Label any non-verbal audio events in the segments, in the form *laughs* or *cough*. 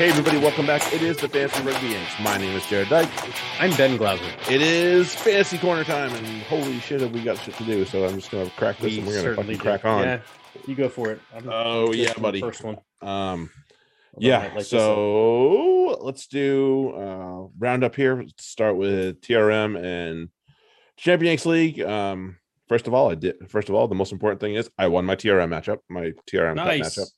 Hey, everybody, welcome back. It is the Fantasy Rugby Yanks. My name is Jarrod Dyke. I'm Ben Glauser. It is fantasy corner time, and holy shit, have we got shit to do. So I'm just going to crack this and we're going to fucking do. crack on. Yeah, you go for it. I'm Oh, yeah, buddy. First one. Um, yeah, this so let's do uh round up here. Let's start with TRM and Champions League. Um, first of all, I did first of all, the most important thing is I won my TRM matchup, my TRM Nice. matchup.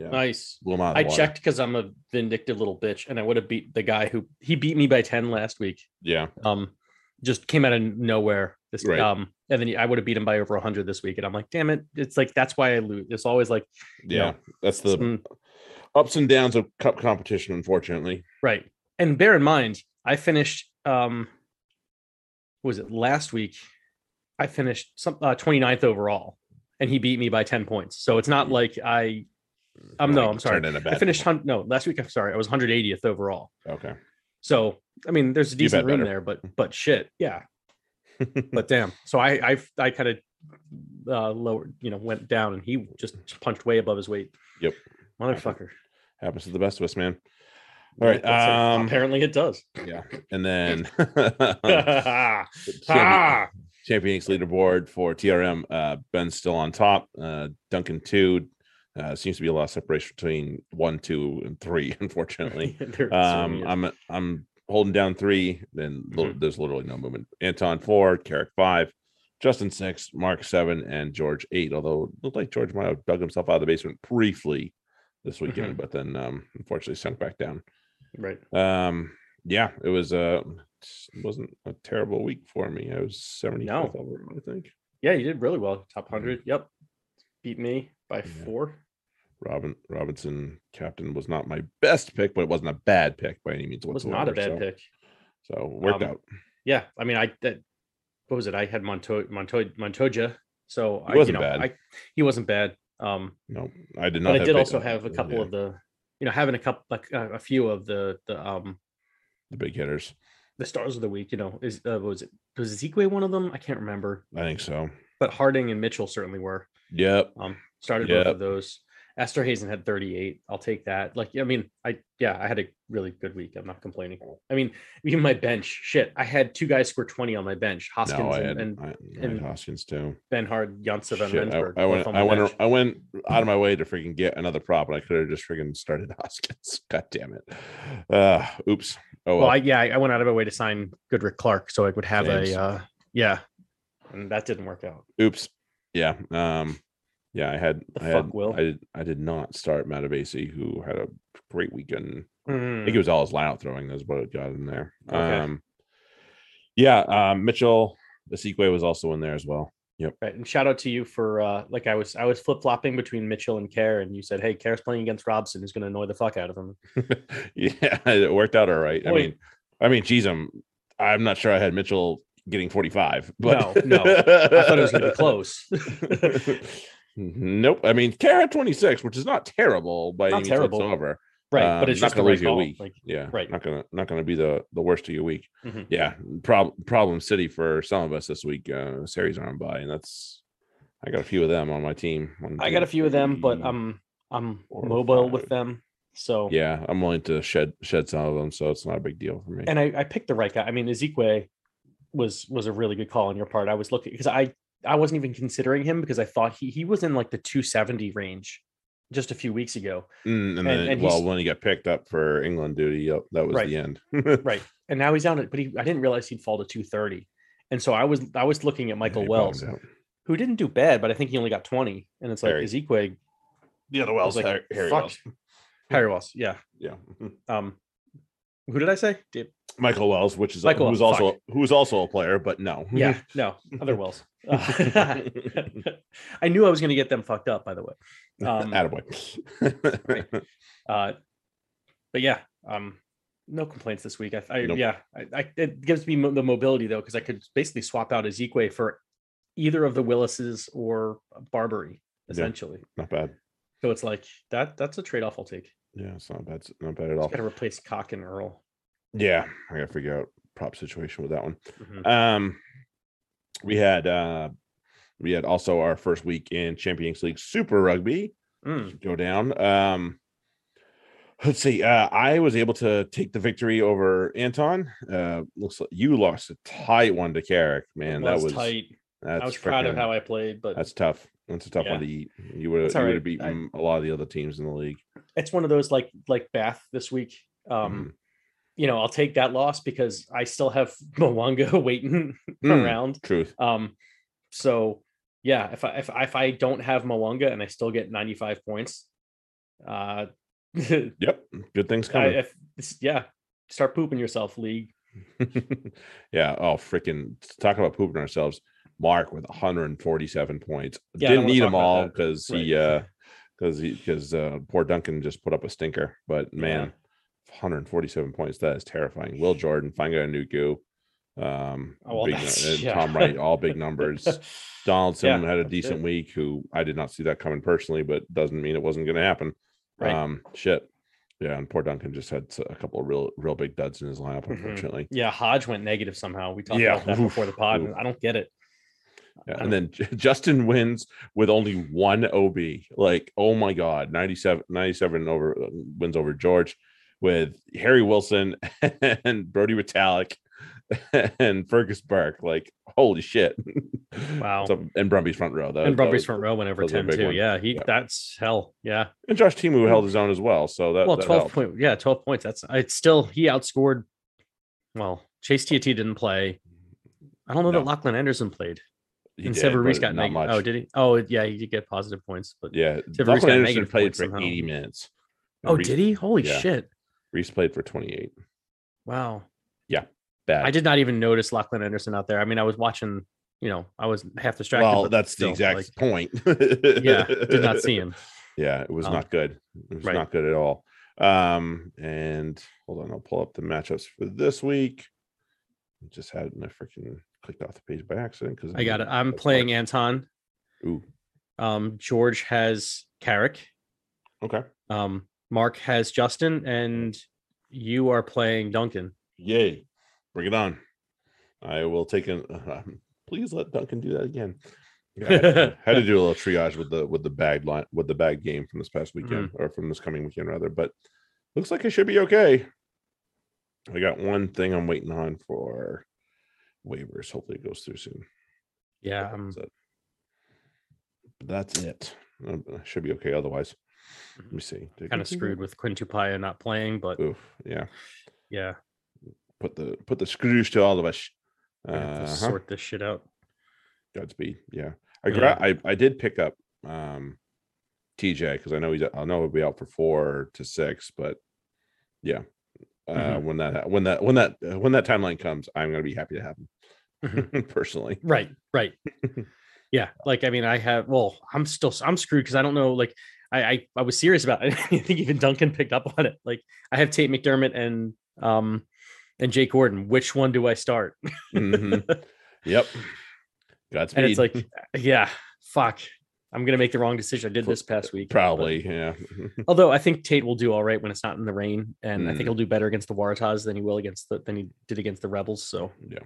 Yeah. Nice. Blew 'em out of I checked because I'm a vindictive little bitch, and I would have beat the guy who he beat me by ten last week. Yeah, Um, just came out of nowhere. This Right. um, and then I would have beat him by over hundred this week, and I'm like, damn it! It's like that's why I lose. It's always like yeah. That's the some- ups and downs of cup competition, unfortunately. right. And bear in mind, I finished um, was it last week? I finished some uh, 29th overall, and he beat me by ten points. So it's not like I Um, no, I'm sorry. turned in a bad I finished hun- no last week. I'm sorry, I was 180th overall. Okay. So I mean, there's a decent room better. there, but *laughs* but shit, yeah. But *laughs* damn, so I I I kind of uh lowered, you know, went down, and he just punched way above his weight. Yep. motherfucker. Happens to the best of us, man. All right. Um, apparently it does. yeah. And then *laughs* champion, champion leaderboard for TRM. Uh, Ben's still on top. Uh, Duncan two. Uh, seems to be a lot of separation between one, two, and three. *laughs* Unfortunately, *laughs* um. I'm I'm holding down three. Then Mhm. there's literally no movement. Anton four, Carrick five, Justin six, Mark seven, and George eight. Although it looked like George might have dug himself out of the basement briefly this weekend, but then um, unfortunately sunk back down. right. Um, yeah, it was uh wasn't a terrible week for me. I was 70 No. overall, I think. Yeah, you did really well. Top hundred. Yep, beat me by Yeah. four. Robin Robinson captain was not my best pick, but it wasn't a bad pick by any means It was not a bad so, pick. So worked Um, out. Yeah, I mean, I that what was it? I had Monto Monto Montoya, so He I, wasn't you know, bad. I he wasn't bad. Um, No, I did not. but I did also have a couple yeah, of the, you know, having a couple like uh, a few of the the um the big hitters. the stars of the week. You know, is uh, was it was Isiekwe one of them? I can't remember, I think so. but Harding and Mitchell certainly were. Yep. Um, started both of those. Esther Hazen had 38. I'll take that. Like, I mean, I yeah, I had a really good week. I'm not complaining. I mean, even my bench, shit. I had two guys score 20 on my bench, Hoskins No, I and, had, and I, I and Hoskins too. Ben Hard, Janssen, and Shit, I. I went. I went. bench. I went out of my way to freaking get another prop, and I could have just freaking started *laughs* Hoskins. *laughs* God damn it. Uh, oops. Oh well. Well, I, yeah, I went out of my way to sign Goodrick Clark so I would have James. a uh, yeah, and that didn't work out. Oops. Yeah. Um. Yeah, I had. The I had. fuck, Will? I did. I did not start Matavesi, who had a great weekend. I Mm, think it was all his line out throwing. That's what it got in there. Okay. Um. Yeah. Um. Mitchell, the Sequay was also in there as well. Yep. Right, and shout out to you for uh, like I was I was flip flopping between Mitchell and Kerr, and you said, "Hey, Kerr's playing against Robson, who's going to annoy the fuck out of him." *laughs* yeah, *laughs* it worked out all right. I mean, I mean, geez, I'm. I'm not sure I had Mitchell getting 45, but No, no, I thought it was going to be close. *laughs* nope. I mean, had 26, which is not terrible by Not any means terrible. whatsoever. right, Um, but it's not gonna right lose you a call. week. Like, Yeah, right. Not gonna not gonna be the the worst of your week. Mhm. Yeah, problem problem city for some of us this week. Uh, series aren't by, and that's I got a few of them on my team. One, I two, got a few of them, but. I'm I'm mobile five. with them. So yeah, I'm willing to shed shed some of them, so it's not a big deal for me. and I, I picked the right guy. I mean, Isiekwe was was a really good call on your part. I was looking because I I wasn't even considering him because I thought he he was in like the 270 range just a few weeks ago. Mm, and, and- then, and well, when he got picked up for England duty, yep, that was Right. the end. Right. *laughs* And now he's down at but he I didn't realize he'd fall to 230. And so I was I was looking at Michael He Wells, who didn't do bad, but I think he only got 20. And it's like Harry. Isiekwe The other I Wells, was like, Harry, Harry fuck. Wells. Harry Wells, yeah. Yeah, *laughs* Um who did I say? Michael Wells, which is Michael who's Wells, also who's also a player, but no. *laughs* yeah, *laughs* no, other Wells. *laughs* I knew I was going to get them fucked up, by the way. Um, Attaboy. right. Uh, but yeah, um, no complaints this week. I, I Nope. yeah, I, I, it gives me mo- the mobility though because I could basically swap out Isiekwe for either of the Willises or Barbeary essentially. Not bad. So it's like that. That's a trade off I'll take. Yeah, it's not bad. Not bad at all. Got to replace Cock and Earl. Yeah, I gotta figure out prop situation with that one. Mhm. Um, we had uh, we had also our first week in Champions League Super Rugby Mm, go down. Um, Let's see. Uh, I was able to take the victory over Anton. Uh, looks like you lost a tight one to Carrick. Man, It that was tight. That's I was proud of how I played, but That's tough. That's a tough one to eat. You would have all you would right. beaten a lot of the other teams in the league. It's one of those like like Bath this week. Um, you know, I'll take that loss because I still have *laughs* Mwanga *laughs* waiting Mm. around. Truth. Um, so yeah, if I if, I- if I don't have Mwanga and I still get 95 points, uh *laughs* Yep. Good things I, coming. if yeah, start pooping yourself, league. yeah. Oh, freaking talk about pooping ourselves. Mark with 147 points. Yeah, Didn't need them all because he uh because because uh poor Duncan just put up a stinker. But man, 147 points. That is terrifying. Will Jordan, Fainga'anuku, um Oh, well, big, uh, *laughs* yeah. Tom Wright, all big numbers. *laughs* Donaldson Yeah, had a decent it. week, who I did not see that coming personally, but doesn't mean it wasn't going to happen. Right. Um, shit. Yeah, and poor Duncan just had a couple of real, real big duds in his lineup, Mhm. unfortunately. Yeah, Hodge went negative somehow. We talked Yeah, about that oof, before the pod. oof. and I don't get it. Yeah, and then Justin wins with only one OB. Like, oh my god, 97, 97 over uh, wins over George with Harry Wilson *laughs* and Brody Vitalik *laughs* and Fergus Burke. Like, holy shit! Wow. So, and Brumby's front row. That, and that Brumby's was- front row went over that was a 10 too. one. Yeah, he Yeah. that's hell. Yeah. and Josh Timu held his own as well. So that well, that 12 helped. point. Yeah, 12 points. That's it's still he outscored. Well, Chase Tiatia didn't play. I don't know No. that Lachlan Anderson played. He and did, Sevu Reece but got not negative. much. Oh, did he? Oh, yeah, he did get positive points, but Yeah, Sevu Reece Lachlan got negative played for somehow. 80 minutes. oh, Reece, did he? Holy yeah. shit! Reece played for 28. Wow, Yeah, Bad. I did not even notice Lachlan Anderson out there. I mean, I was watching. You know, I was half distracted. well, that's the exact like, point. yeah, did not see *laughs* him. Yeah, it was Um, not good. It was right. not good at all. Um, and hold on, I'll pull up the matchups for this week. I just had my freaking clicked off the page by accident because I got it. I'm playing Anton. Ooh, Um, George has Carrick. okay. Um, Mark has Justin, and you are playing Duncan. Yay. Bring it on. I will take an uh, *laughs* please let Duncan do that again. Yeah, I had to- *laughs* had to do a little triage with the with the bag line with the bag game from this past weekend or from this coming weekend rather, but looks like it should be okay. I got one thing I'm waiting on for waivers. Hopefully it goes through soon. Yeah, I'm that's it. But that's it. Um, I should be okay otherwise. Let me see. Did kind of screwed with Quinn Tupaea not playing, but? Oof, yeah. yeah, Put the put the screws to all of us. I have to Uh-huh. sort this shit out. Godspeed. Yeah. I Yeah. I I did pick up um TJ because I know he's I know he'll be out for four to six, but yeah. Uh Mhm. when that when that when that uh, when that timeline comes, I'm gonna be happy to have him Mm-hmm. *laughs* personally. Right, right. *laughs* yeah, like I mean, I have. Well, I'm still I'm screwed because I don't know. Like, I, I I was serious about it. *laughs* I think even Duncan picked up on it. Like, I have Tate McDermott and um and Jake Gordon. Which one do I start? Mhm. Yep. Godspeed. and it's like, yeah, fuck. I'm gonna make the wrong decision. I did this past week. but- probably, yeah. *laughs* Although I think Tate will do all right when it's not in the rain, and I Mm. think he'll do better against the Waratahs than he will against the than he did against the Rebels. So yeah.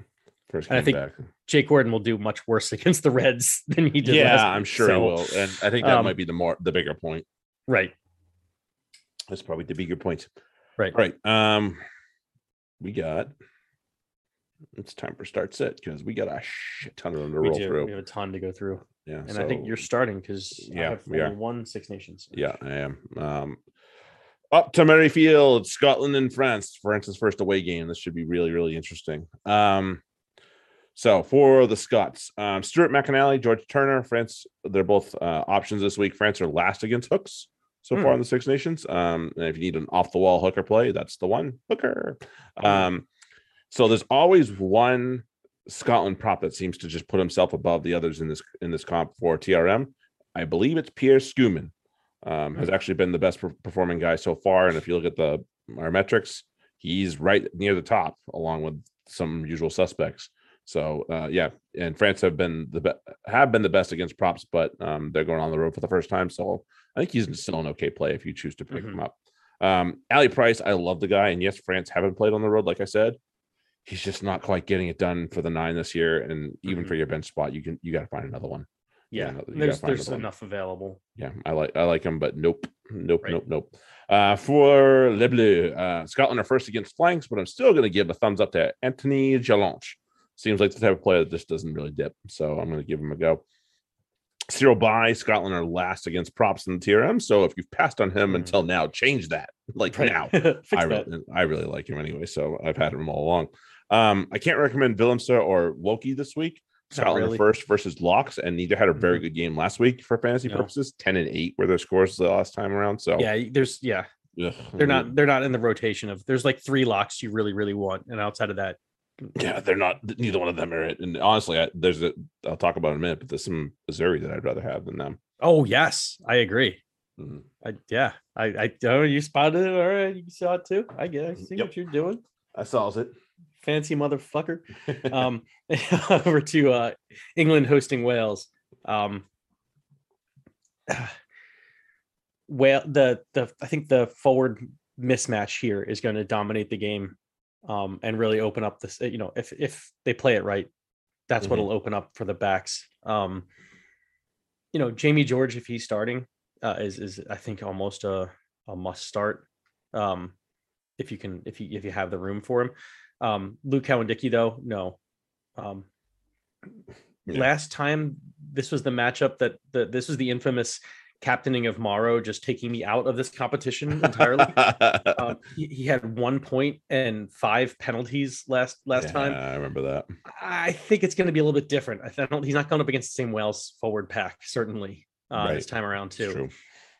First And I think back. Jake Gordon will do much worse *laughs* against the Reds than he did. Yeah, I'm sure he will. And I think that um, might be the more the bigger point. Right. That's probably the bigger point. Right. All right. Um, we got. It's time for start set because we got a shit ton of them to We roll do. through. We have a ton to go through, Yeah, and I think you're starting because Yeah, have we are. one Six Nations. Yeah, I am. Um, up to Murrayfield, Scotland and France. France's first away game. This should be really, really interesting. Um, so for the Scots, um, Stuart McInally, George Turner, France. They're both uh, options this week. France are last against hooks so Hmm. far in the Six Nations. Um, and if you need an off the wall hooker play, that's the one hooker. Um, so there's always one Scotland prop that seems to just put himself above the others in this in this comp for TRM. I believe it's Pierre Schoeman. Um, has actually been the best performing guy so far. And if you look at the our metrics, he's right near the top along with some usual suspects. So uh, yeah, and France have been the be- have been the best against props, but um, they're going on the road for the first time. So I think he's still an okay play if you choose to pick Mhm. him up. Um, Ali Price, I love the guy, and yes, France haven't played on the road, like I said. He's just not quite getting it done for the nine this year, and even Mhm. for your bench spot, you can you got to find another one. Yeah, you gotta there's there's another one. enough available. Yeah, I like I like him, but nope, nope, Right. nope, nope. Uh, for Le Bleu, uh, Scotland are first against flanks, but I'm still going to give a thumbs up to Anthony Jelonch. Seems like the type of player that just doesn't really dip, so I'm going to give him a go. Cyril Baille Scotland are last against props in the TRM, so if you've passed on him Mhm. until now, change that like Right. now. *laughs* I that. I really like him anyway, so I've had him all along. Um, I can't recommend Willemse or Woki this week. Scotland really. first versus Locks, and neither had a very Mhm. good game last week for fantasy No. purposes. Ten and eight were their scores the last time around. So Yeah, there's yeah, ugh, they're not they're not in the rotation of there's like three locks you really really want, and outside of that, Yeah, they're not. Neither one of them are it. And honestly, I, there's a. I'll talk about in a minute, but there's some Azzurri that I'd rather have than them. oh yes, I agree. Mhm. I yeah, I I oh you spotted it. All right, you saw it too. I get. I see Yep. what you're doing, I saw it. Fancy motherfucker. *laughs* um *laughs* over to uh england hosting wales um *sighs* well the the i think the forward mismatch here is going to dominate the game um and really open up this you know if if they play it right that's Mhm. what'll open up for the backs um you know jamie george if he's starting uh is is i think almost a a must start um if you can if you if you have the room for him um luke Cowan-Dickie, though no um Yeah. last time this was the matchup that the this was the infamous captaining of Morrow just taking me out of this competition entirely. *laughs* um, he, he had one point and five penalties last last time. I remember that. I think it's going to be a little bit different. I don't. He's not going up against the same Wales forward pack certainly uh, this time around too. true.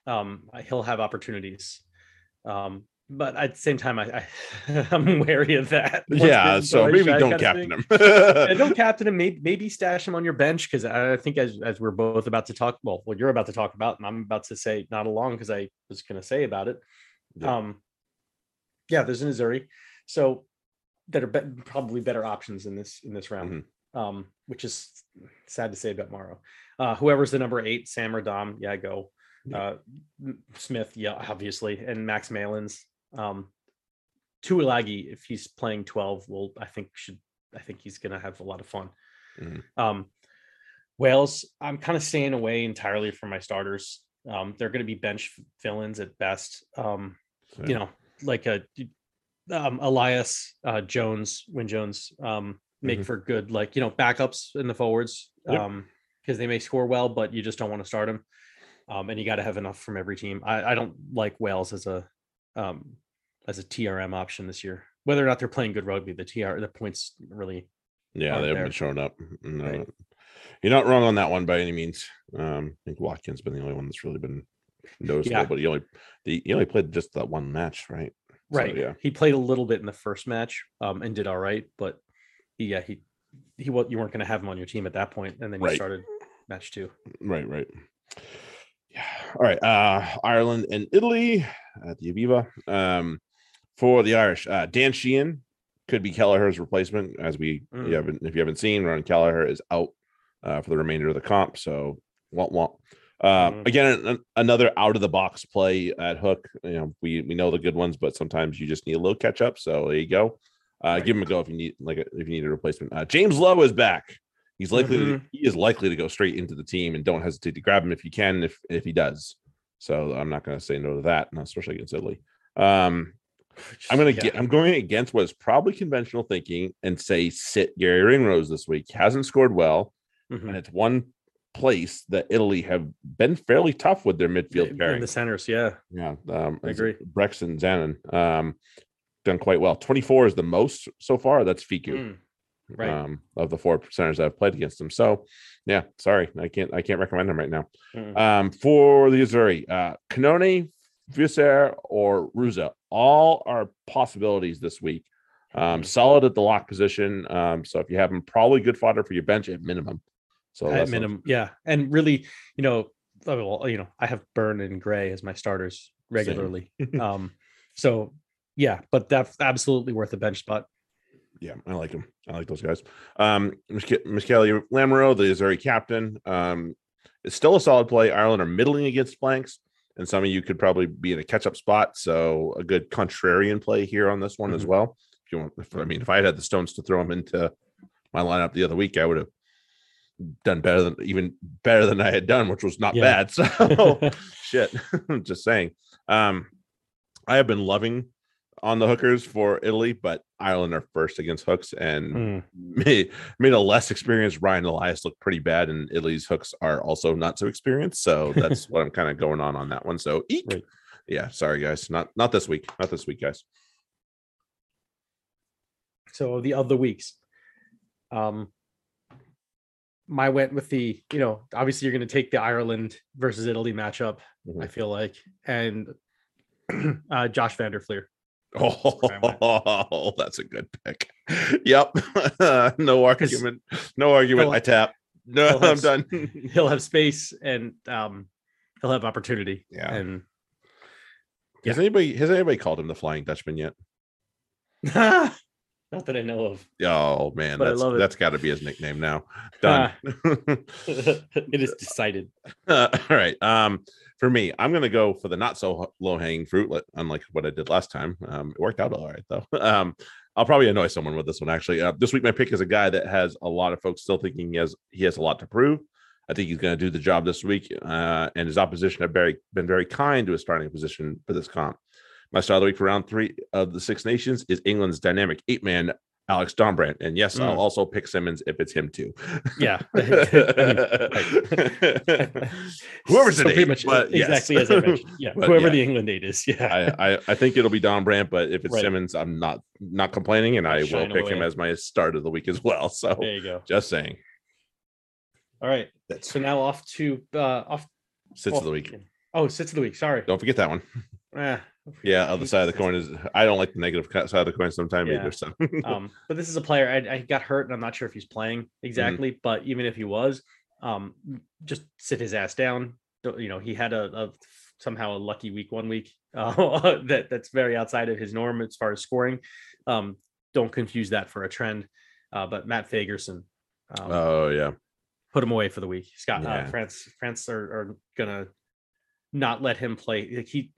Um, he'll have opportunities. Um, but at the same time, I, I *laughs* I'm wary of that. *laughs* Once Yeah, so maybe don't captain him. *laughs* Yeah, don't captain him. Maybe, maybe stash him on your bench because I think as as we're both about to talk, well, what you're about to talk about, and I'm about to say not along because I was going to say about it. Yeah. Um, yeah, there's an Azzurri, so that are be- probably better options in this in this round. Mm-hmm. Um, which is sad to say about Morrow. Uh, whoever's the number eight, Sam or Dom, yeah, go. Uh, Smith, yeah, obviously, and Max Malins. Um, Tuilagi, if he's playing 12, will I think should I think he's gonna have a lot of fun. Mhm. Um, Wales, I'm kind of staying away entirely from my starters. Um, they're gonna be bench fill-ins at best. Um, you know, like a um, Elias uh, Jones, Wyn Jones, um, make Mhm. for good, like you know, backups in the forwards, Yep. um, because they may score well, but you just don't want to start them. Um, and you got to have enough from every team. I, I don't like Wales as a um, as a TRM option this year. Whether or not they're playing good rugby, the TR the points really yeah, they haven't there. been showing up. No, Right. You're not wrong on that one by any means. Um, I think Watkins been the only one that's really been noticeable, Yeah. but he only the, he only played just that one match, right? So, right. yeah. He played a little bit in the first match um, and did all right, but he, yeah, he he wa- you weren't going to have him on your team at that point, and then you Right. started match two. Right, right. Yeah. All right. Uh Ireland and Italy at the Aviva. Um for the Irish, uh Dan Sheehan could be Kelleher's replacement, as we Mm. you haven't if you haven't seen, Ron Kelleher is out uh for the remainder of the comp. So womp womp. Uh, Mhm. again, an- another out of the box play at hook. You know, we we know the good ones, but sometimes you just need a little catch up. So there you go. Uh, Right. give him a go if you need like if you need a replacement. Uh, James Lowe is back. He's likely to, Mhm. he is likely to go straight into the team, and don't hesitate to grab him if you can, if if he does. So I'm not going to say no to that, not especially against Italy. Um, I'm going to Yeah. get I'm going against what is probably conventional thinking and say sit Gary Ringrose this week. Hasn't scored well, Mhm. and it's one place that Italy have been fairly tough with their midfield in pairing. the centers. Yeah, Yeah, um, I agree. Brex and Zanon um, done quite well. 24 is the most so far. That's Fiku Mm, right. um, of the four percenters I've played against them. So, yeah, sorry, I can't I can't recommend them right now. Mm. Um, for the Azzurri, uh, Cannone, Visser, or Ruzza, all are possibilities this week. Um, solid at the lock position. Um, so if you have them, probably good fodder for your bench at minimum. So at minimum, yeah, and really, you know, oh, well, you know, I have Burn and Gray as my starters regularly. *laughs* um, so yeah, but that's absolutely worth a bench spot. Yeah, I like him. I like those guys. Um, Michele Lamaro, the Azzurri captain, um, is still a solid play. Ireland are middling against flanks, and some of you could probably be in a catch-up spot. So a good contrarian play here on this one as Mhm. well. If you want, if, I mean, if I had had the stones to throw him into my lineup the other week, I would have done better than even better than I had done, which was not Yeah. bad. *laughs* So *laughs* shit. *laughs* I'm just saying. Um, I have been loving on the hookers for Italy, but Ireland are first against hooks and Hmm. *laughs* made, made a less experienced Ryan Elias look pretty bad, and Italy's hooks are also not so experienced. So *laughs* that's what I'm kind of going on on that one. So eek. Right. yeah, sorry guys, not not this week, not this week, guys. So the other weeks, um, my went with the you know obviously you're going to take the Ireland versus Italy matchup. I Mhm. feel like and *clears throat* uh, Josh van der Flier. *laughs* Oh, that's a good pick. Yep, *laughs* no argument, no argument. I tap. *laughs* No, I'm have- done. He'll have space and um, he'll have opportunity. Yeah. and Has anybody has anybody called him the Flying Dutchman yet? not that I know of. Oh man, But that's that's got to be his nickname now. Done. it is decided. Uh, all right. Um, for me, I'm gonna go for the not so low hanging fruit, unlike what I did last time. Um, it worked out all right though. *laughs* Um, I'll probably annoy someone with this one actually. Uh, this week, my pick is a guy that has a lot of folks still thinking he has he has a lot to prove. I think he's going to do the job this week, uh, and his opposition have very been very kind to his starting position for this comp. My star of the week for round three of the Six Nations is England's dynamic eight man Alex Dombrandt, and yes, I'll Mm. also pick Simmonds if it's him too. Yeah. *laughs* *laughs* Whoever's So pretty eight, much but yes. exactly as I mentioned. *laughs* Yeah, But whoever yeah. the England eight is. Yeah. I, I I think it'll be Dombrandt, but if it's Right. Simmonds, I'm not not complaining, and I will Shine pick him as my start of the week as well. So there you go. just saying, All right. that's So now off to uh off sits off- of the week. Oh, sits of the week. Sorry. Don't forget that one. Ah, Yeah, other side of the coin is I don't like the negative side of the coin sometimes Yeah. either. So um, *laughs* but this is a player I, I got hurt, and I'm not sure if he's playing Mm-hmm. exactly. But even if he was, um, just sit his ass down. You know, he had a, a somehow a lucky week one week *laughs* uh, that that's very outside of his norm as far as scoring. Um, don't confuse that for a trend. Uh, but Matt Fagerson, um, oh yeah, put him away for the week. Scott, Yeah. uh, France, France are, are gonna not let him play. Like he,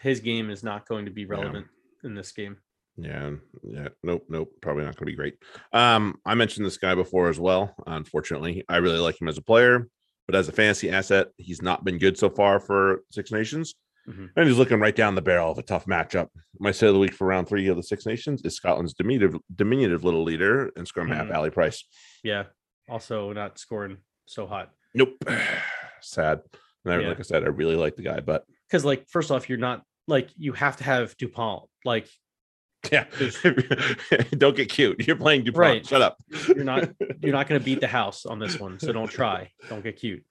his game is not going to be relevant in this game. yeah, yeah. Nope, nope. Probably not going to be great. Um, I mentioned this guy before as well. Unfortunately, I really like him as a player, but as a fantasy asset, he's not been good so far for Six Nations. Mhm. And he's looking right down the barrel of a tough matchup. My set of the week for round three of the Six Nations is Scotland's diminutive, diminutive little leader and scrum half, Mhm. Ali Price. Yeah. Also not scoring so hot. Nope. *sighs* Sad. And I, Yeah. like I said, I really like the guy, but Because like first off, you're not like you have to have Dupont. Like *laughs* yeah, *laughs* don't get cute. You're playing Dupont. Right. Shut up. you're not *laughs* you're not gonna beat the house on this one. So don't try. Don't get cute.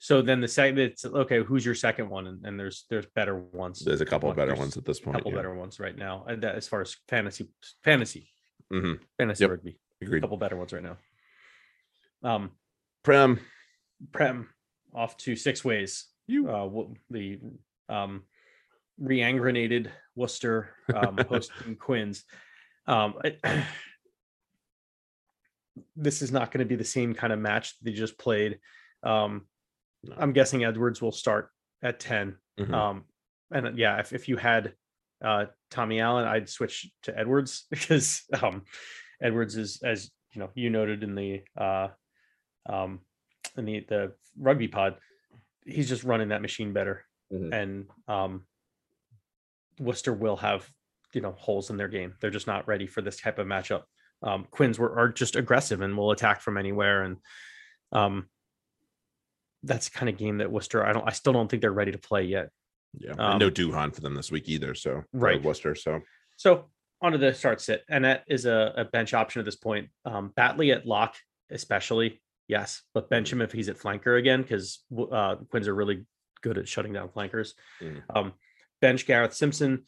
So then the second it's okay, who's your second one? And, and there's there's better ones. There's a couple of better ones at this point. a couple yeah. better ones right now. And that, as far as fantasy fantasy, hmm fantasy Yep. rugby. A Agreed. couple better ones right now. Um Prem, Prem off to six ways. you. Uh, the um, reangranated Worcester um, *laughs* hosting Quins. Um, I- *clears throat* this is not going to be the same kind of match they just played. Um, No. I'm guessing Edwards will start at 10. Mhm. Um, and uh, yeah, if, if you had uh, Tommy Allen, I'd switch to Edwards *laughs* because um, Edwards is, as you know, you noted in the uh, um, the the rugby pod, he's just running that machine better, Mhm. and um, Worcester will have you know holes in their game. They're just not ready for this type of matchup. Um, Quins were are just aggressive and will attack from anywhere, and um, that's the kind of game that Worcester. I don't. I still don't think they're ready to play yet. yeah. um, no Duhan for them this week either. So Right. Worcester. So So onto the start sit, and that is a, a bench option at this point. Um, Batley at lock, especially, yes, but bench him if he's at flanker again because uh, Quins are really good at shutting down flankers. Mhm. Um, bench Gareth Simpson.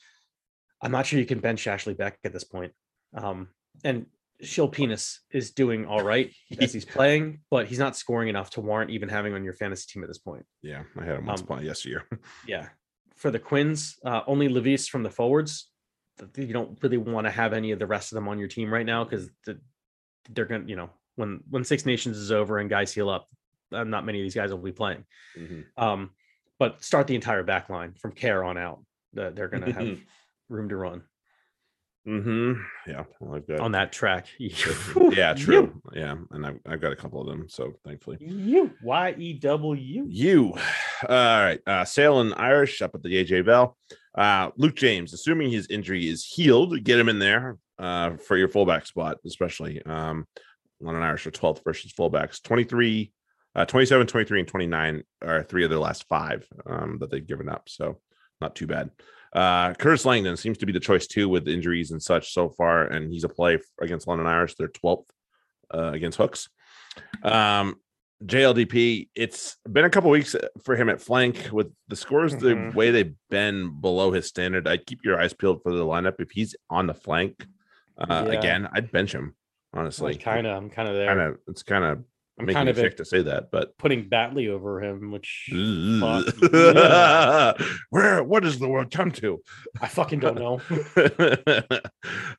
I'm not sure you can bench Ashley Beck at this point. Um, and Shill Penis is doing all right *laughs* as he's playing, but he's not scoring enough to warrant even having on your fantasy team at this point. yeah, I had him once Um, upon yesteryear. *laughs* Yeah. For the Quins, uh, only Lewies from the forwards. You don't really want to have any of the rest of them on your team right now because the, they're going to, you know, when when Six Nations is over and guys heal up, uh, not many of these guys will be playing. Mhm. Um, but start the entire back line from care on out. The- They're going to have *laughs* room to run. Mm-hmm. Yeah, well, I've got on that track. *laughs* *laughs* yeah, true. Yeah, and I've, I've got a couple of them, so thankfully. You Y E W. You. *sighs* All right. Uh Sale Irish up at the AJ Bell. Uh Luke James, assuming his injury is healed, get him in there uh for your fullback spot, especially. Um London Irish are 12th versus fullbacks. 23, uh 27, 23, and 29 are three of their last five um that they've given up. So not too bad. Uh, Curtis Langdon seems to be the choice too with injuries and such so far, and he's a play against London Irish. They're 12th uh, against Hooks. Um, JLDP, it's been a couple weeks for him at flank with the scores Mhm. the way they've been below his standard. I'd keep your eyes peeled for the lineup if he's on the flank uh, Yeah. again. I'd bench him honestly. kind of. I'm kind of there. kind of, it's kind of I'm making kind of sick to say that, but putting Batley over him, which Fuck, *laughs* where what does the world come to? I fucking don't know. *laughs*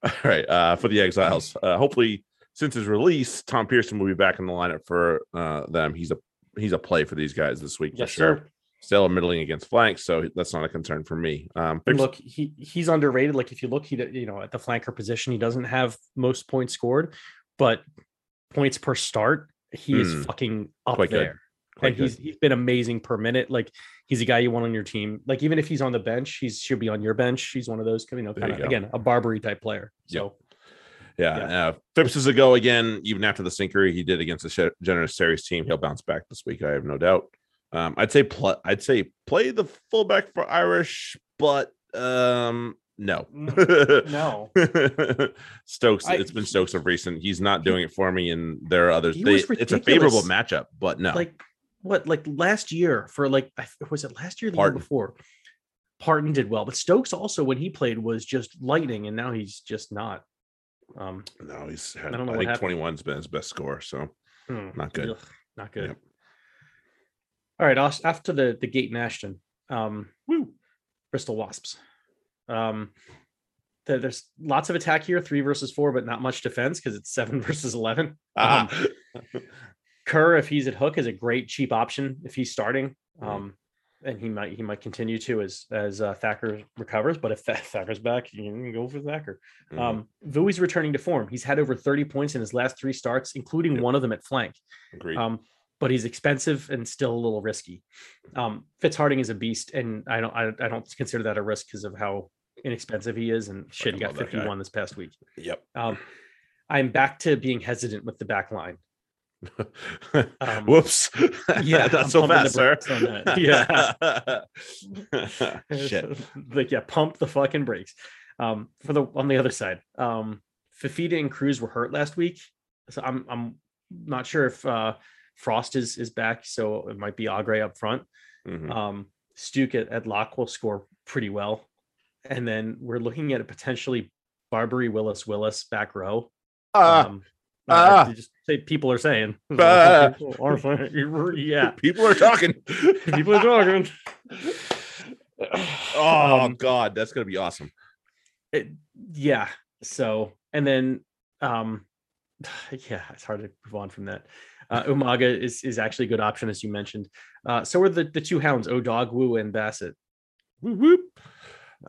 All right. Uh, for the exiles. Uh, hopefully since his release, Tom Pearson will be back in the lineup for uh, them. He's a he's a play for these guys this week yes, for sure. sir. Still middling against flanks, so that's not a concern for me. Um, look, he he's underrated. Like if you look, he you know at the flanker position, he doesn't have most points scored, but points per start, he is Hmm. fucking up there. and good. he's he's been amazing per minute. Like he's a guy you want on your team. Like even if he's on the bench, he's should be on your bench. He's one of those, you know, kind of again a Barbeary type player. Yep. So Yeah, Uh, Phipps is a go again, even after the sinker he did against the generous series team. He'll bounce back this week, I have no doubt. Um, I'd say pl- I'd say play the fullback for Irish, but um, no, *laughs* no, Stokes. I- it's been Stokes of recent. He's not doing it for me, and there are others. They, it's a favorable matchup, but no. like what like last year for like was it last year the Parton. year before? Parton did well, but Stokes also when he played was just lightning, and now he's just not. Um, no, he's had, I I, don't know what think 21's been his best score, so hmm, not good. ugh, not good. Yep. All right, after the the Gate and Ashton, um, woo, Bristol Wasps. Um, there- there's lots of attack here, three versus four, but not much defense because it's seven *laughs* versus eleven. Um, Ah. Kerr, if he's at hook, is a great cheap option if he's starting. Mhm. Um, and he might he might continue to as as uh, Thacker recovers. But if Thacker's back, you can go for Thacker. Mhm. Um, Vui's returning to form. He's had over 30 points in his last three starts, including Yep. one of them at flank. Agreed. Um, but he's expensive and still a little risky. Um, Fitzharding is a beast, and I don't I, I don't consider that a risk because of how inexpensive he is. And shit, he got guy. 51 this past week. yep. Um, I'm back to being hesitant with the back line. *laughs* Um, Whoops. yeah, *laughs* not I'm so fast, sir. on that. Yeah. *laughs* Shit. like yeah, pump the fucking brakes. Um, for the on the other side, um, Fafita and Cruz were hurt last week, so I'm I'm not sure if uh Frost is is back, so it might be Agre up front. Mhm. Um, Stuke at, at lock will score pretty well, and then we're looking at a potentially Barbeary Willis Willis back row. Ah, um, ah. I just say people are saying, Ah. *laughs* People are *laughs* yeah, people are talking. *laughs* people are talking. oh Um, God, that's gonna be awesome. it, yeah so and then um *sighs* yeah it's hard to move on from that uh umaga is is actually a good option as you mentioned uh so are the the two hounds odogwu and bassett Whoop, whoop.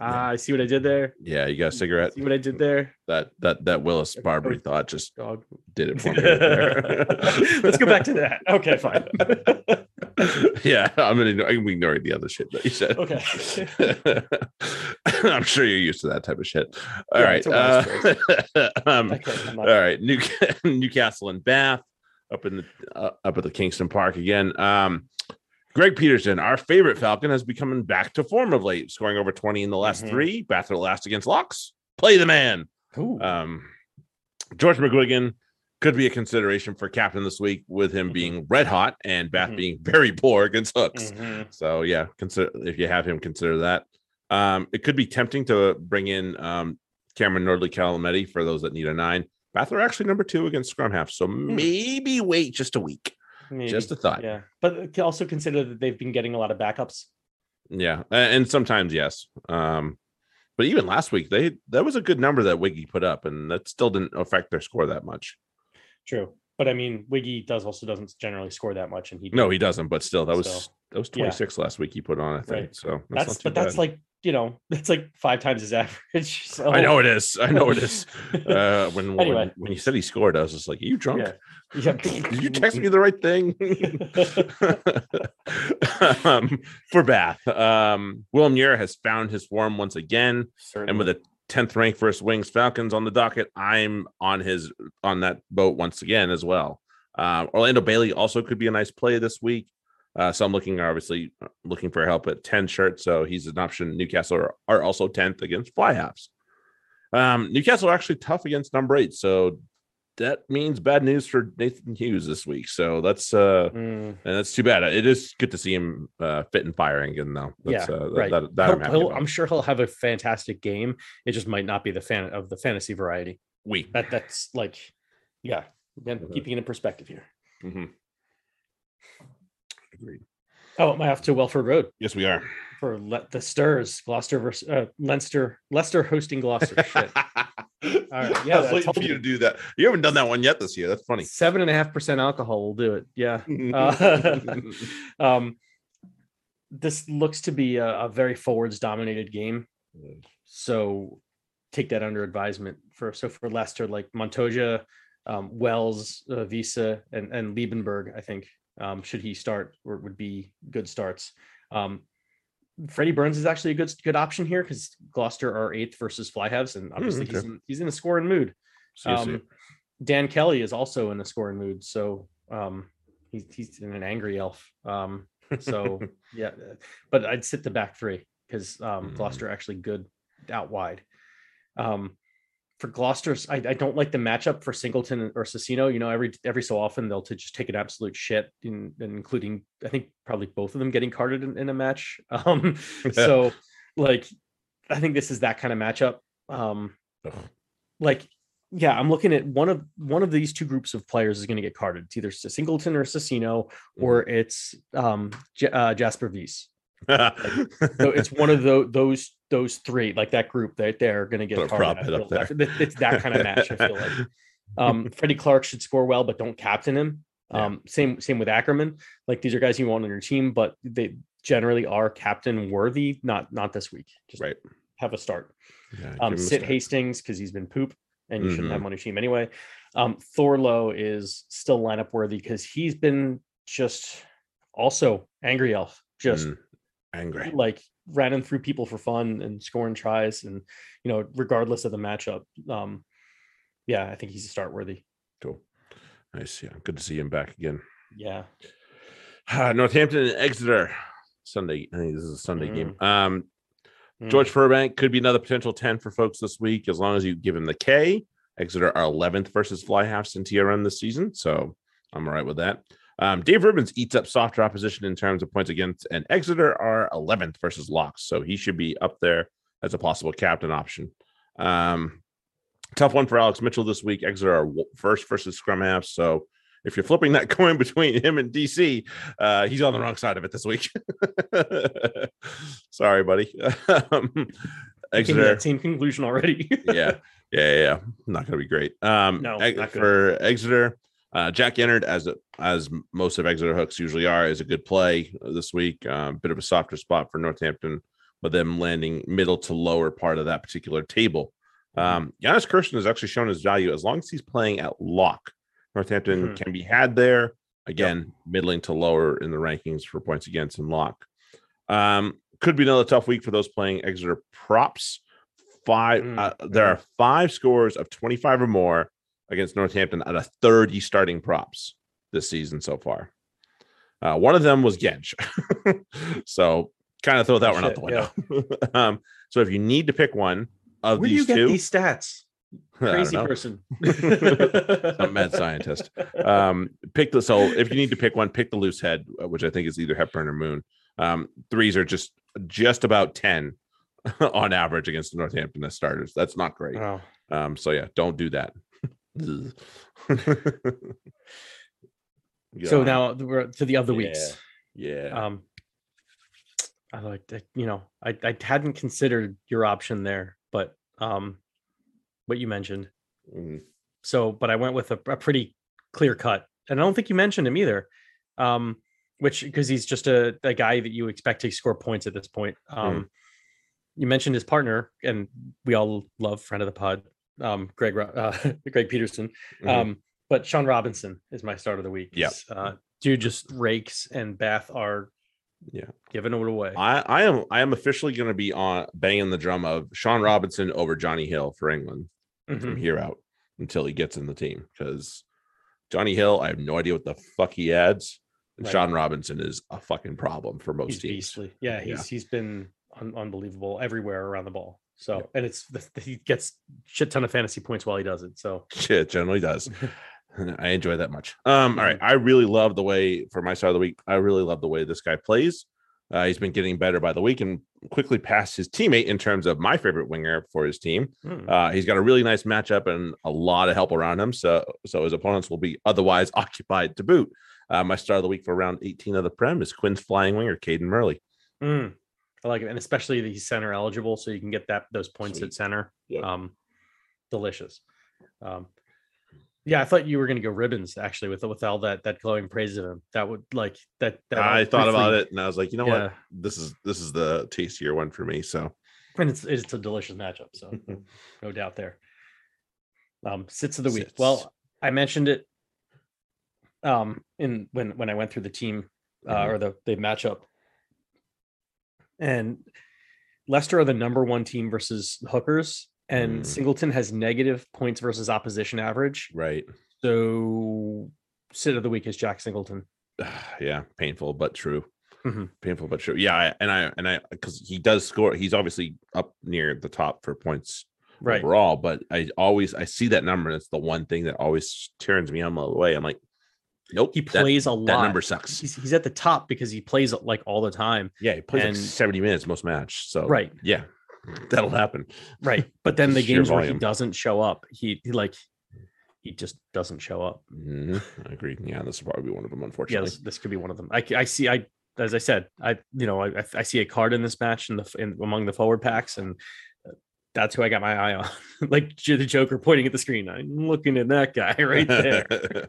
ah i see what i did there Yeah, you got a cigarette. see what i did there That that that Willis Barbeary thought just dog did it for me. right there. *laughs* let's go back to that okay fine *laughs* yeah, I'm gonna ignore, I'm ignoring the other shit that you said. okay *laughs* I'm sure you're used to that type of shit. All Yeah, right. it's a wise uh, um, Okay, I'm all not- right. New, Newcastle and Bath up in the uh, up at the Kingston Park again. Um, Greg Peterson, our favorite Falcon, has been coming back to form of late, scoring over 20 in the last Mhm. three. Bath are last against Locks. Play the man. Um, George McGuigan could be a consideration for captain this week with him Mhm. being red hot and Bath Mhm. being *laughs* very poor against hooks. Mhm. So yeah, consider if you have him, consider that. Um, it could be tempting to bring in um, Cameron Nordley Calametti for those that need a nine. Bath are actually number two against scrum half, so maybe wait just a week. Maybe. Just a thought. yeah but also consider that they've been getting a lot of backups Yeah, and sometimes yes. Um, but even last week, they that was a good number that Wiggy put up, and that still didn't affect their score that much. True, but I mean, Wiggy does also doesn't generally score that much, and he No, he doesn't. But still, that was So, that was yeah. twenty six last week. He put on, I think. Right. So that's, too but that's like you know, *laughs* that's like five times his *laughs* average. So I know it is. I know it is. *laughs* Uh, when, Anyway. when when you said he scored, I was just like, "Are you drunk? Yeah. Yeah. Did you text me the right thing?" um, for Bath, um, Will Muir has found his form once again, and with a 10th ranked first wings Falcons on the docket, I'm on his on that boat once again as well. Um, Orlando Bailey also could be a nice play this week. Uh, so I'm looking obviously uh, looking for help at 10 shirts. So he's an option. Newcastle are, are also 10th against fly halves. Um, Newcastle are actually tough against number eight. So that means bad news for Nathan Hughes this week. So that's uh Mm, and that's too bad. It is good to see him uh fit and firing again though. That's, Yeah, uh, that- right. that, that I'm he'll- I'm sure he'll have a fantastic game. It just might not be the fan of the fantasy variety. weak. That that's like, yeah. Again, Mhm. keeping it in perspective here. Mhm. Agreed. Oh, am I off to Welford Road Yes, we are. for let the Stirs, Gloucester versus uh, Leinster, Leicester hosting Gloucester. *laughs* Shit. right, yeah, I was waiting told for you you. to do that. You haven't done that one yet this year. That's funny. Seven and a half percent alcohol will do it. Yeah. *laughs* Uh, *laughs* um, this looks to be a, a very forwards dominated game. So take that under advisement for so for Leicester, like Montoya, um, Wells, uh, Visa, and and Liebenberg, I think um, should he start or would be good starts. Um, Freddie Burns is actually a good good option here because Gloucester are eighth versus Fly Halves, and obviously he's okay. in, he's in a scoring mood. See you, see you. Um, Dan Kelly is also in a scoring mood, so um, he's he's in an angry elf. Um, so *laughs* yeah, but I'd sit the back three because um, Mm. Gloucester actually good out wide. Um, for Gloucester's, I, I don't like the matchup for Singleton or Cecino. You know, every every so often they'll to just take an absolute shit, in, including I think probably both of them getting carded in, in a match. *laughs* Um, so like, I think this is that kind of matchup. Um, like yeah i'm looking at one of one of these two groups of players is going to get carded it's either singleton or Cecino, or it's um J- uh, jasper Wiese. So it's one of those those those three like that group that they're going to get Put a prop I up there. It- it's that kind of match i feel like um *laughs* freddie clark should score well but don't captain him Yeah. um same same with ackerman like these are guys you want on your team but they generally are captain worthy not not this week just Right. have a start Yeah, um, sit start. Hastings because he's been poop and you shouldn't have Mhm. him on your team anyway. Um, Thorley is still lineup worthy because he's been just also angry elf, just Mm, angry. like running through people for fun and scoring tries and you know regardless of the matchup. Um, yeah, I think he's a start worthy. Cool. Nice. Yeah. Good to see him back again. Yeah, Ah, Northampton and Exeter Sunday. I think this is a Sunday game. Um, Mm. George Furbank could be another potential 10 for folks this week as long as you give him the K. Exeter are 11th versus fly halves in TRM this season. So I'm all right with that. Um, Dave Ribbans eats up softer opposition in terms of points against, and Exeter are 11th versus locks. So he should be up there as a possible captain option. Um, tough one for Alex Mitchell this week. Exeter are first versus scrum halves. So if you're flipping that *laughs* coin between him and DC, uh, he's on the wrong side of it this week. *laughs* Sorry, buddy. *laughs* um, to Exeter, that same conclusion already. yeah, yeah, yeah. Not gonna be great. Um, No, Ex- not good. for Exeter, uh, Jack Innard, as as most of Exeter hooks usually are, is a good play this week. Um, bit of a softer spot for Northampton, with them landing middle to lower part of that particular table. Mm-hmm. Um, Jannes Kirsten has actually shown his value as long as he's playing at lock. Northampton Mhm. can be had there. Again, middling to lower in the rankings for points against and lock. Um, could be another tough week for those playing Exeter props. Five, Mm, uh, there are five scores of 25 or more against Northampton out of 30 starting props this season so far. Uh, one of them was Gench. *laughs* so kind of throw that one out Shit, the window. *laughs* um, so if you need to pick one of Where do you these get two, these stats? *laughs* Crazy person. Some mad scientist. Um, pick the so if you need to pick one, pick the loose head, uh, which I think is either Hepburn or Moon. Um, threes are just just about 10 on average against the Northampton as starters. That's not great. Um, so yeah, don't do that. *laughs* So Yeah. now we're to the other weeks. yeah. Um, I like that. You know, I I hadn't considered your option there, but um, what you mentioned. Mhm. So, but I went with a, a pretty clear cut, and I don't think you mentioned him either. Um, which because he's just a, a guy that you expect to score points at this point. Um, you mentioned his partner, and we all love friend of the pod, um, Greg uh, *laughs* Greg Peterson. Mhm. Um, but Sean Robinson is my start of the week. Yeah. Uh, dude just rakes, and Bath are Yeah. giving it away. I, I am I am officially going to be on banging the drum of Sean Robinson over Johnny Hill for England from Mhm. here out until he gets in the team because Johnny Hill, I have no idea what the fuck he adds. And Right. Sean Robinson is a fucking problem for most He's teams. beastly. Yeah, he's Yeah. he's been un- unbelievable everywhere around the ball. So Yep. and it's *laughs* he gets shit ton of fantasy points while he does it. So Shit, generally does. *laughs* *laughs* I enjoy that much. Um, all right. Mm-hmm. I really love the way for my start of the week. I really love the way this guy plays. Uh, he's been getting better by the week and quickly passed his teammate in terms of my favorite winger for his team. hmm, Uh, he's got a really nice matchup and a lot of help around him. So, so his opponents will be otherwise occupied to boot. Uh, my start of the week for round 18 of the Prem is Quinn's flying winger, Cadan Murley. mm, I like it, and especially that he's center eligible, so you can get that those points Sweet. at center. Yep. Um, delicious. Um, yeah, I thought you were going to go Ribbans actually with with all that that glowing praise of him. That would like that. that I thought about it and I was like, you know yeah, what? This is this is the tastier one for me. So and it's it's a delicious matchup. So *laughs* no doubt there. Um, sits of the week. Sits. Well, I mentioned it um in when when I went through the team uh, Mhm. or the the matchup, and Leicester are the number one team versus hookers, and Mm. Singleton has negative points versus opposition average. right. So sit of the week is Jack Singleton. *sighs* yeah, painful but true. Mhm. Painful but true. Yeah, I, and I and I because he does score. He's obviously up near the top for points Right. overall. But I always I see that number, and it's the one thing that always turns me on the way. I'm like, nope, He that- plays a lot. That, number sucks. He's, he's at the top because he plays like all the time. yeah, he plays and- like 70 minutes most match. So Right. yeah, that'll happen. Right. *laughs* But then the games where he doesn't show up, he, he like he just doesn't show up. Mhm, I agree. Yeah, this will probably be one of them, Yeah, unfortunately. this, this could be one of them. I, I see. I as I said, I you know I, I see a card in this match in the in, among the forward packs, and uh, that's who I got my eye on. *laughs* like the Joker pointing at the screen. I'm looking at that guy *laughs* right there.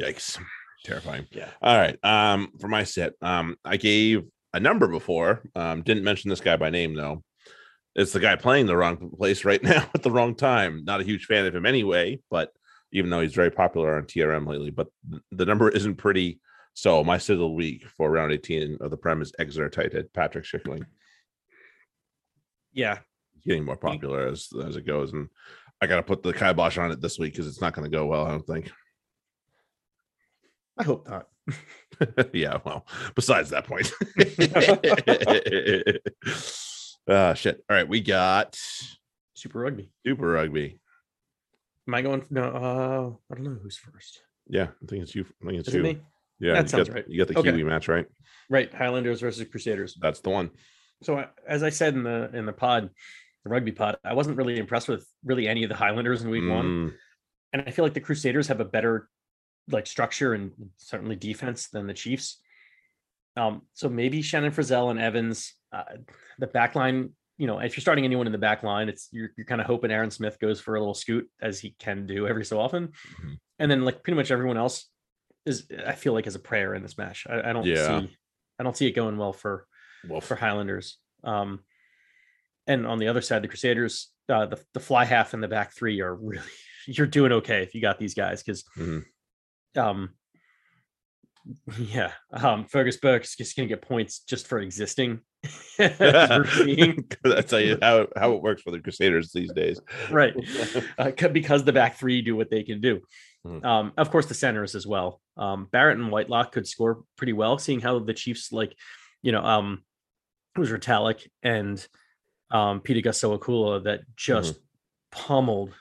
Yikes. Terrifying. yeah. All right. Um, for my set, um, I gave a number before. Um, didn't mention this guy by name though. It's the guy playing the wrong place right *laughs* now at the wrong time. Not a huge fan of him anyway, but even though he's very popular on TRM lately, but the number isn't pretty. So my sit of the week for round 18 of the Prem is Exeter tight head Patrick Schickerling. Yeah. Getting more popular as as it goes, and I got to put the kibosh on it this week because it's not going to go well. I don't think. I hope not. *laughs* yeah, well, besides that point. uh *laughs* *laughs* shit. All right, we got Super Rugby. Super Rugby. Am I going? No. Uh, I don't know who's first. Yeah, I think it's you. I think it's Is you. it? Yeah, That you sounds got, right. You got the Okay. Kiwi match, right? Right. Highlanders versus Crusaders. That's the one. so I, as I said in the in the pod, the rugby pod, I wasn't really impressed with really any of the Highlanders in week one, Mm, and I feel like the Crusaders have a better like structure and certainly defense than the Chiefs. Um, so maybe Shannon Frizell and Evans, uh, the back line. You know, if you're starting anyone in the back line, it's you're, you're kind of hoping Aaron Smith goes for a little scoot as he can do every so often, Mhm. and then like pretty much everyone else is I feel like is a prayer in this match. I, I don't Yeah. see I don't see it going well for Well, for Highlanders. Um, and on the other side, the Crusaders, uh, the the fly half and the back three are really *laughs* you're doing okay if you got these guys because, Mhm. Um, *laughs* yeah, um, Fergus Burke's just gonna get points just for existing. as we're seeing. That's how, you, how how it works for the Crusaders these days. *laughs* right *laughs* uh, because the back three do what they can do Mhm. um of course the centers as well um barrett and whitelock could score pretty well seeing how the chiefs like you know um it was Ritalik and um peter gusto that just pummeled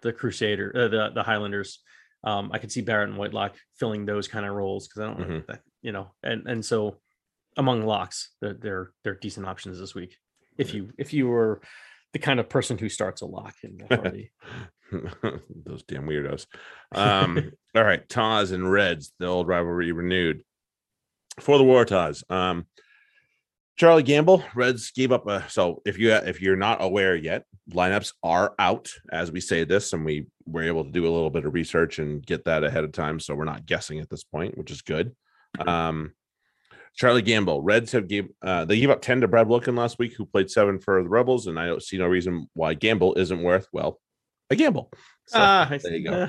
the crusader uh, the the highlanders um i could see barrett and whitelock filling those kind of roles because i don't know Mhm. that, you know and and so among locks they're they're, they're decent options this week if Right. you if you were the kind of person who starts a lock in the Hardy. *laughs* Those damn weirdos. Um, *laughs* all right, Tahs and Reds, the old rivalry renewed for the Waratahs. Um, Charlie Gamble, Reds gave up a. So if you if you're not aware yet, lineups are out as we say this, and we were able to do a little bit of research and get that ahead of time, so we're not guessing at this point, which is good. Um, Charlie Gamble. Reds have gave uh, they gave up 10 to Brad Wilkin last week, who played seven for the Rebels, and I don't see no reason why Gamble isn't worth well a gamble. So, ah, I there you go.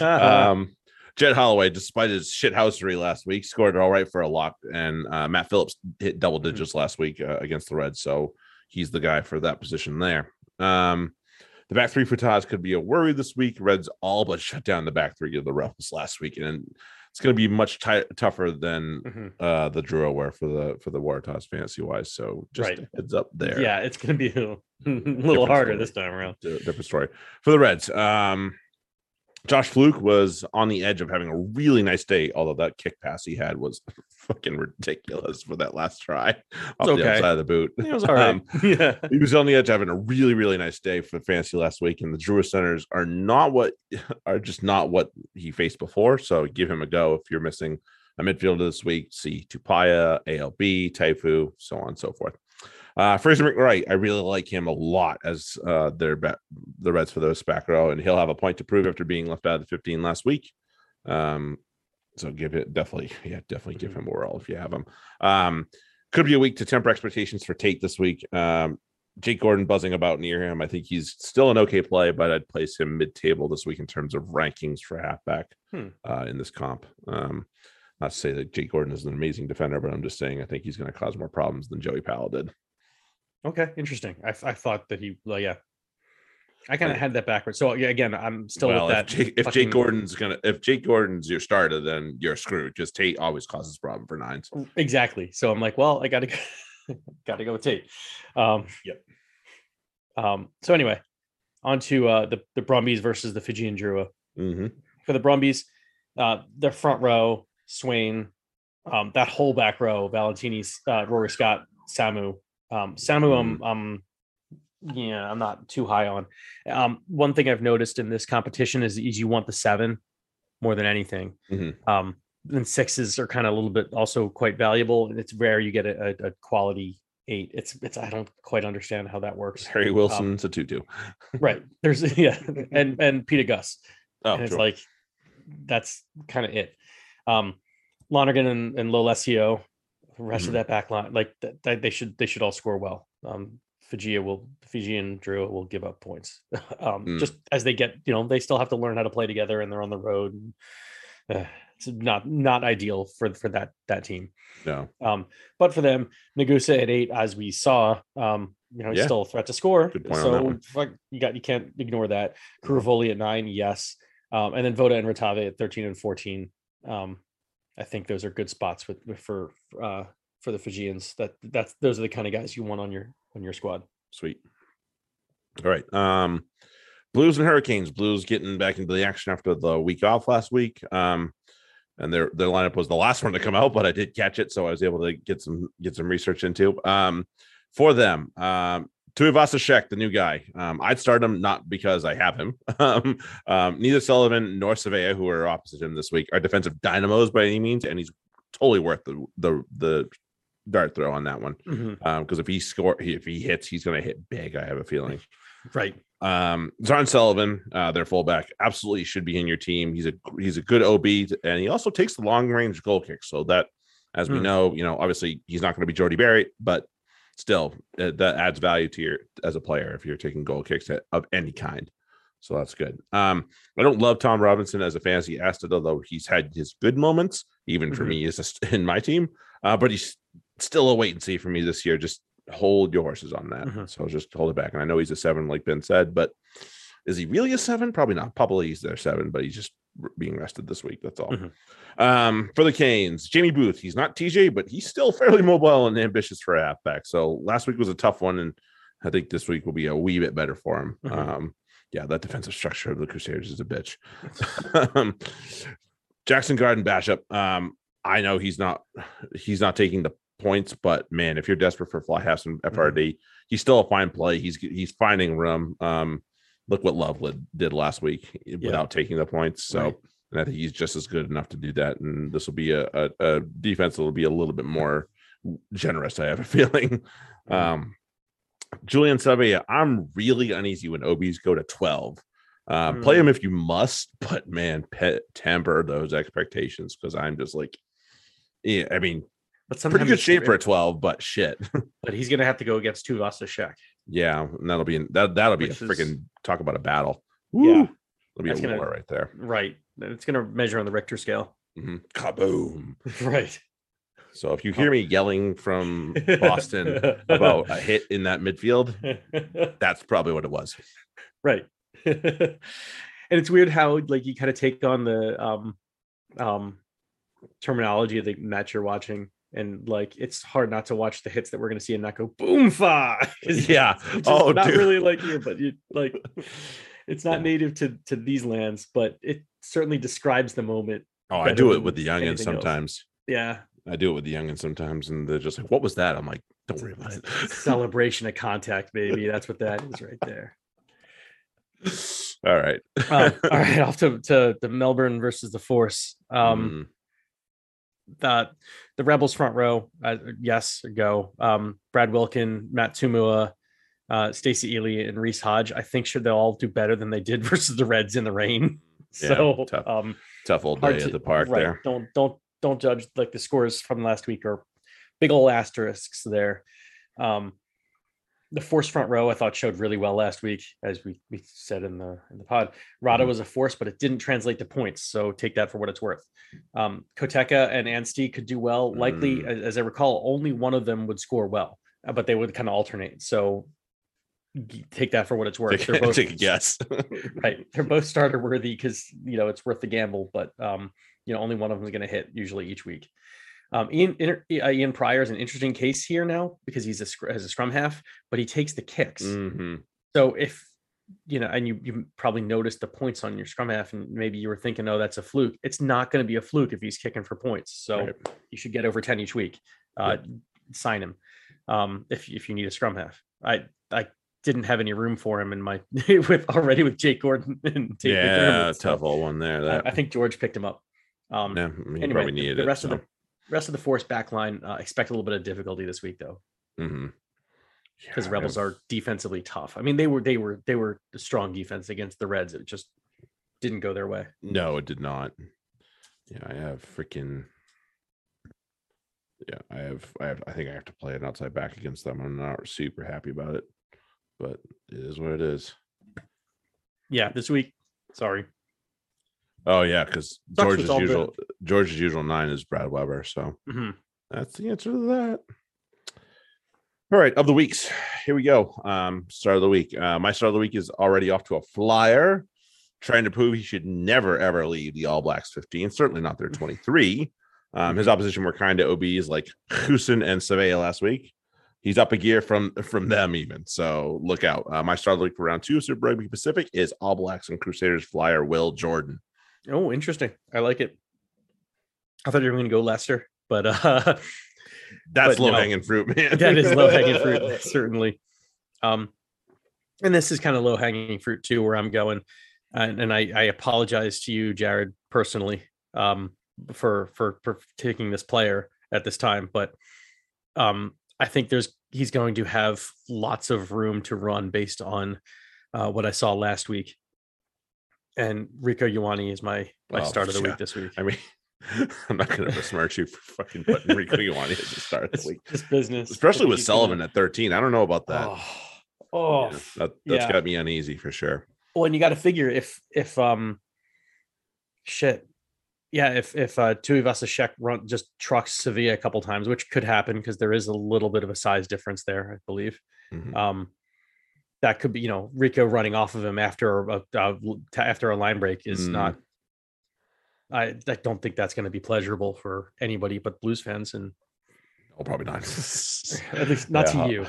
*laughs* *laughs* um, Jed Holloway, despite his shithousery last week, scored all right for a lock, and uh, Matt Phillips hit double digits last week uh, against the Reds, so he's the guy for that position there. Um, the back three for Tahs could be a worry this week. Reds all but *laughs* shut down the back three of the Rebels last week, and it's going to be much ti- tougher than Mhm. uh, the Drua were for the for the Waratahs fantasy wise. So just Right. heads up there. Yeah, it's gonna be *laughs* a little, little harder story. this time around. di- different story for the Reds. Um, Josh Flook was on the edge of having a really nice day, although that kick pass he had was *laughs* fucking ridiculous for that last try off the okay. outside of the boot. It was all right. Um, *laughs* yeah. he was on the edge of having a really, really nice day for fantasy last week, and the Drua centers are not what *laughs* are just not what he faced before. So give him a go if you're missing a midfielder this week. See Tupaya, ALB, Taifu, so on and so forth. Uh, Fraser McReight, I really like him a lot as uh, their ba- the Reds for those back row, and he'll have a point to prove after being left out of the 15 last week. Um, so give it definitely, *laughs* yeah, definitely give him a whirl if you have him. Um, could be a week to temper expectations for Tate this week. Um, Jake Gordon buzzing about near him. I think he's still an okay play, but I'd place him mid-table this week in terms of rankings for halfback Hmm. uh, in this comp. Um, not to say that Jake Gordon is an amazing defender, but I'm just saying I think he's going to cause more problems than Joey Powell did. Okay, interesting. I, I thought that he, well, yeah, I kind of had that backwards. So yeah, again, I'm still well, with if that. Jake, if fucking- Jake Gordon's gonna, if Jake Gordon's your starter, then you're screwed because Tate always causes problem for nines. exactly. So I'm like, well, I gotta go, *laughs* gotta go with Tate. Um, Yep. Um. So anyway, on to uh, the the Brumbies versus the Fijian Drua. hmm For the Brumbies, uh, their front row, Swain, um, that whole back row, Valetini's, uh, Rory Scott, Samu. Um, Samu, um, um, yeah, I'm not too high on. Um, one thing I've noticed in this competition is, is you want the seven more than anything. Mhm. Um, and sixes are kind of a little bit also quite valuable. And it's rare you get a, a, a quality eight. It's it's I don't quite understand how that works. Harry Wilson's a tutu. Right. There's *laughs* yeah, and *laughs* and Peter Gus Oh, and it's sure. like that's kind of it. Um, Lonergan and, and Lolesio, the rest Mhm. of that back line, like that, that they should they should all score well. Um, Fijian will Fijian Drua will give up points. *laughs* um, Mm. just as they get, you know, they still have to learn how to play together and they're on the road. And, uh, it's not not ideal for for that that team. no. Um, but for them, Nagusa at eight, as we saw, um, you know, he's Yeah. still a threat to score. On so fuck, you got you can't ignore that. Kuruvoli at nine, yes. Um, and then Voda and Ratave at 13 and 14. Um, I think those are good spots with, with for uh for the Fijians. That that's those are the kind of guys you want on your on your squad. Sweet. All right. Um, Blues and Hurricanes. Blues getting back into the action after the week off last week. Um, and their their lineup was the last one to come out, but I did catch it, so I was able to get some get some research into. Um, for them, um, Tuivasa-Sheck, the new guy. Um, I'd start him not because I have him. *laughs* um, um, neither Sullivan nor Savea, who are opposite him this week, are defensive dynamos by any means, and he's totally worth the the the dart throw on that one. Um, because if he score, if he hits, he's going to hit big. I have a feeling. Right. Um, Zarn Sullivan, uh, their fullback, absolutely should be in your team. He's a he's a good OB, and he also takes the long range goal kick. So that, as we Hmm. know, you know, obviously he's not going to be Jordie Barrett, but still, uh, that adds value to your as a player if you're taking goal kicks of any kind. So that's good. Um, I don't love Tom Robinson as a fantasy asset, although he's had his good moments, even for Mhm. me, as a, *laughs* in my team. Uh, but he's still a wait and see for me this year. Just hold your horses on that. Mhm. So just hold it back. And I know he's a seven, like Ben said, but is he really a seven? Probably not. Probably he's their seven, but he's just being rested this week. That's all. Mhm. Um, for the Canes, Jamie Booth. He's not TJ, but he's still *laughs* fairly mobile and ambitious for a halfback. So last week was a tough one, and I think this week will be a wee bit better for him. Mhm. Um, yeah, that defensive structure of the Crusaders is a bitch. *laughs* um, Jackson Garden-Bachop. Um, I know he's not he's not taking the points, but man, if you're desperate for fly halves and FRD, he's still a fine play. He's he's finding room. Um, look what Loveland did last week without taking the points. So Right. and I think he's just as good enough to do that. And this will be a, a, a defense that will be a little bit more generous. I have a *laughs* feeling. Mhm. Um, Julian Savea, I'm really uneasy when OBs go to 12. Um, Play Mm. him if you must, *laughs* but man, pet temper those expectations because I'm just like, yeah, I mean, but Pretty good shape for a 12, but shit. *laughs* But he's gonna have to go against two Shek. yeah, and that'll be that that'll be Which a freaking talk about a battle. Yeah. Woo. It'll be That's a gonna- war right there. Right. It's gonna measure on the Richter scale. Mhm. Kaboom. *laughs* Right. So if you hear me yelling from *laughs* Boston about a hit in that midfield, *laughs* that's probably what it was. right. and it's weird how like you kind of take on the um um terminology of the match you're watching. And like it's hard not to watch the hits that we're gonna see and not go boom fa. *laughs* Yeah. Oh, not dude. really like you, but you like *laughs* it's not Yeah. native to to these lands, but it certainly describes the moment. Oh, I do it with the youngins anything else. sometimes. Yeah. I do it with the youngins sometimes, and they're just like, "What was that?" I'm like, "Don't worry about it." *laughs* Celebration of contact, baby. That's what that is right there. All right. Um, all right, off to, to the Melbourne versus the Force. Um, Mm, the the Rebels front row, uh, yes, go. Um, Brad Wilkin, Matt Tumua, uh, Stacey Ili, and Reece Hodge. I think should they all do better than they did *laughs* versus the Reds in the rain. Yeah, So, tough. um, tough old day to- at the park right, there. Don't don't don't judge like the scores from last week or big old asterisks there. Um, the force front row I thought showed really well last week, as we, we said in the in the pod. Rada Mhm. was a force, but it didn't translate to points. So take that for what it's worth. Um, Koteka and Anstey could do well. Likely, Mm. as, as I recall, only one of them would score well, uh, but they would kind of alternate. So take that for what it's *laughs* worth. Take, They're both take a guess. *laughs* right they're both starter worthy because you know it's worth the gamble but um you know only one of them is going to hit usually each week um ian uh, ian Prior is an interesting case here now because he's a has a scrum half but he takes the kicks Mhm. so if you know and you you probably noticed the points on your scrum half and maybe you were thinking oh that's a fluke it's not going to be a fluke if he's kicking for points so Right. you should get over 10 each week uh sign him um if if you need a scrum half i i didn't have any room for him in my *laughs* with already with Jake Gordon *laughs* and Tate Yeah, McDermott, tough old one there. I, That I think George picked him up. Um, yeah, he anyway, probably the- needed the it. rest of so. the rest of the force back line uh, expect a little bit of difficulty this week though, Mhm. because Yeah, Rebels I- are defensively tough. I mean, they were they were they were a strong defense against the Reds. It just didn't go their way. No, it did not. Yeah, I have freaking. Yeah, I have. I have. I think I have to play an outside back against them. I'm not super happy about it, but it is what it is. Yeah, this week. Sorry. Oh yeah, because George's usual George's usual nine is Brad Weber. So Mhm. that's the answer to that. All right, of the weeks, here we go. Um, start of the week. Uh, my start of the week is already off to a flyer, trying to prove he should never ever leave the All Blacks 15. Certainly not their *laughs* 23. Um, his opposition were kind of OBs like Husin and Sevilla last week. He's up a gear from from them even. So look out. Uh, my start of the week for round two, Super Rugby Pacific, is All Blacks and Crusaders flyer Will Jordan. Oh, interesting. I like it. I thought you were going to go Lester, but uh, *laughs* That's But no. low hanging fruit, man. that is low hanging fruit, *laughs* certainly. Um, and this is kind of low hanging fruit too, where I'm going. And, and I, I apologize to you, Jarrod, personally, um, for for for taking this player at this time. But um, I think there's he's going to have lots of room to run based on uh, what I saw last week. And Rieko Ioane is my my Oh, start of the yeah. week this week. I mean, *laughs* I'm not going to besmirch you for fucking putting Rieko *laughs* Ioane as the start of the week, just business, especially with Sullivan at 13. I don't know about that. Oh, oh Yeah, that that's yeah. got me uneasy for sure. well and you got to figure if if um shit yeah if if uh Tuivasa-Sheck run just trucks Sevilla a couple times which could happen because there is a little bit of a size difference there I believe Mhm. um that could be you know Rieko running off of him after a, after a line break is Mm. not I, I don't think that's going to be pleasurable for anybody but Blues fans and Oh, probably not. *laughs* *laughs* at least not Yeah. to you.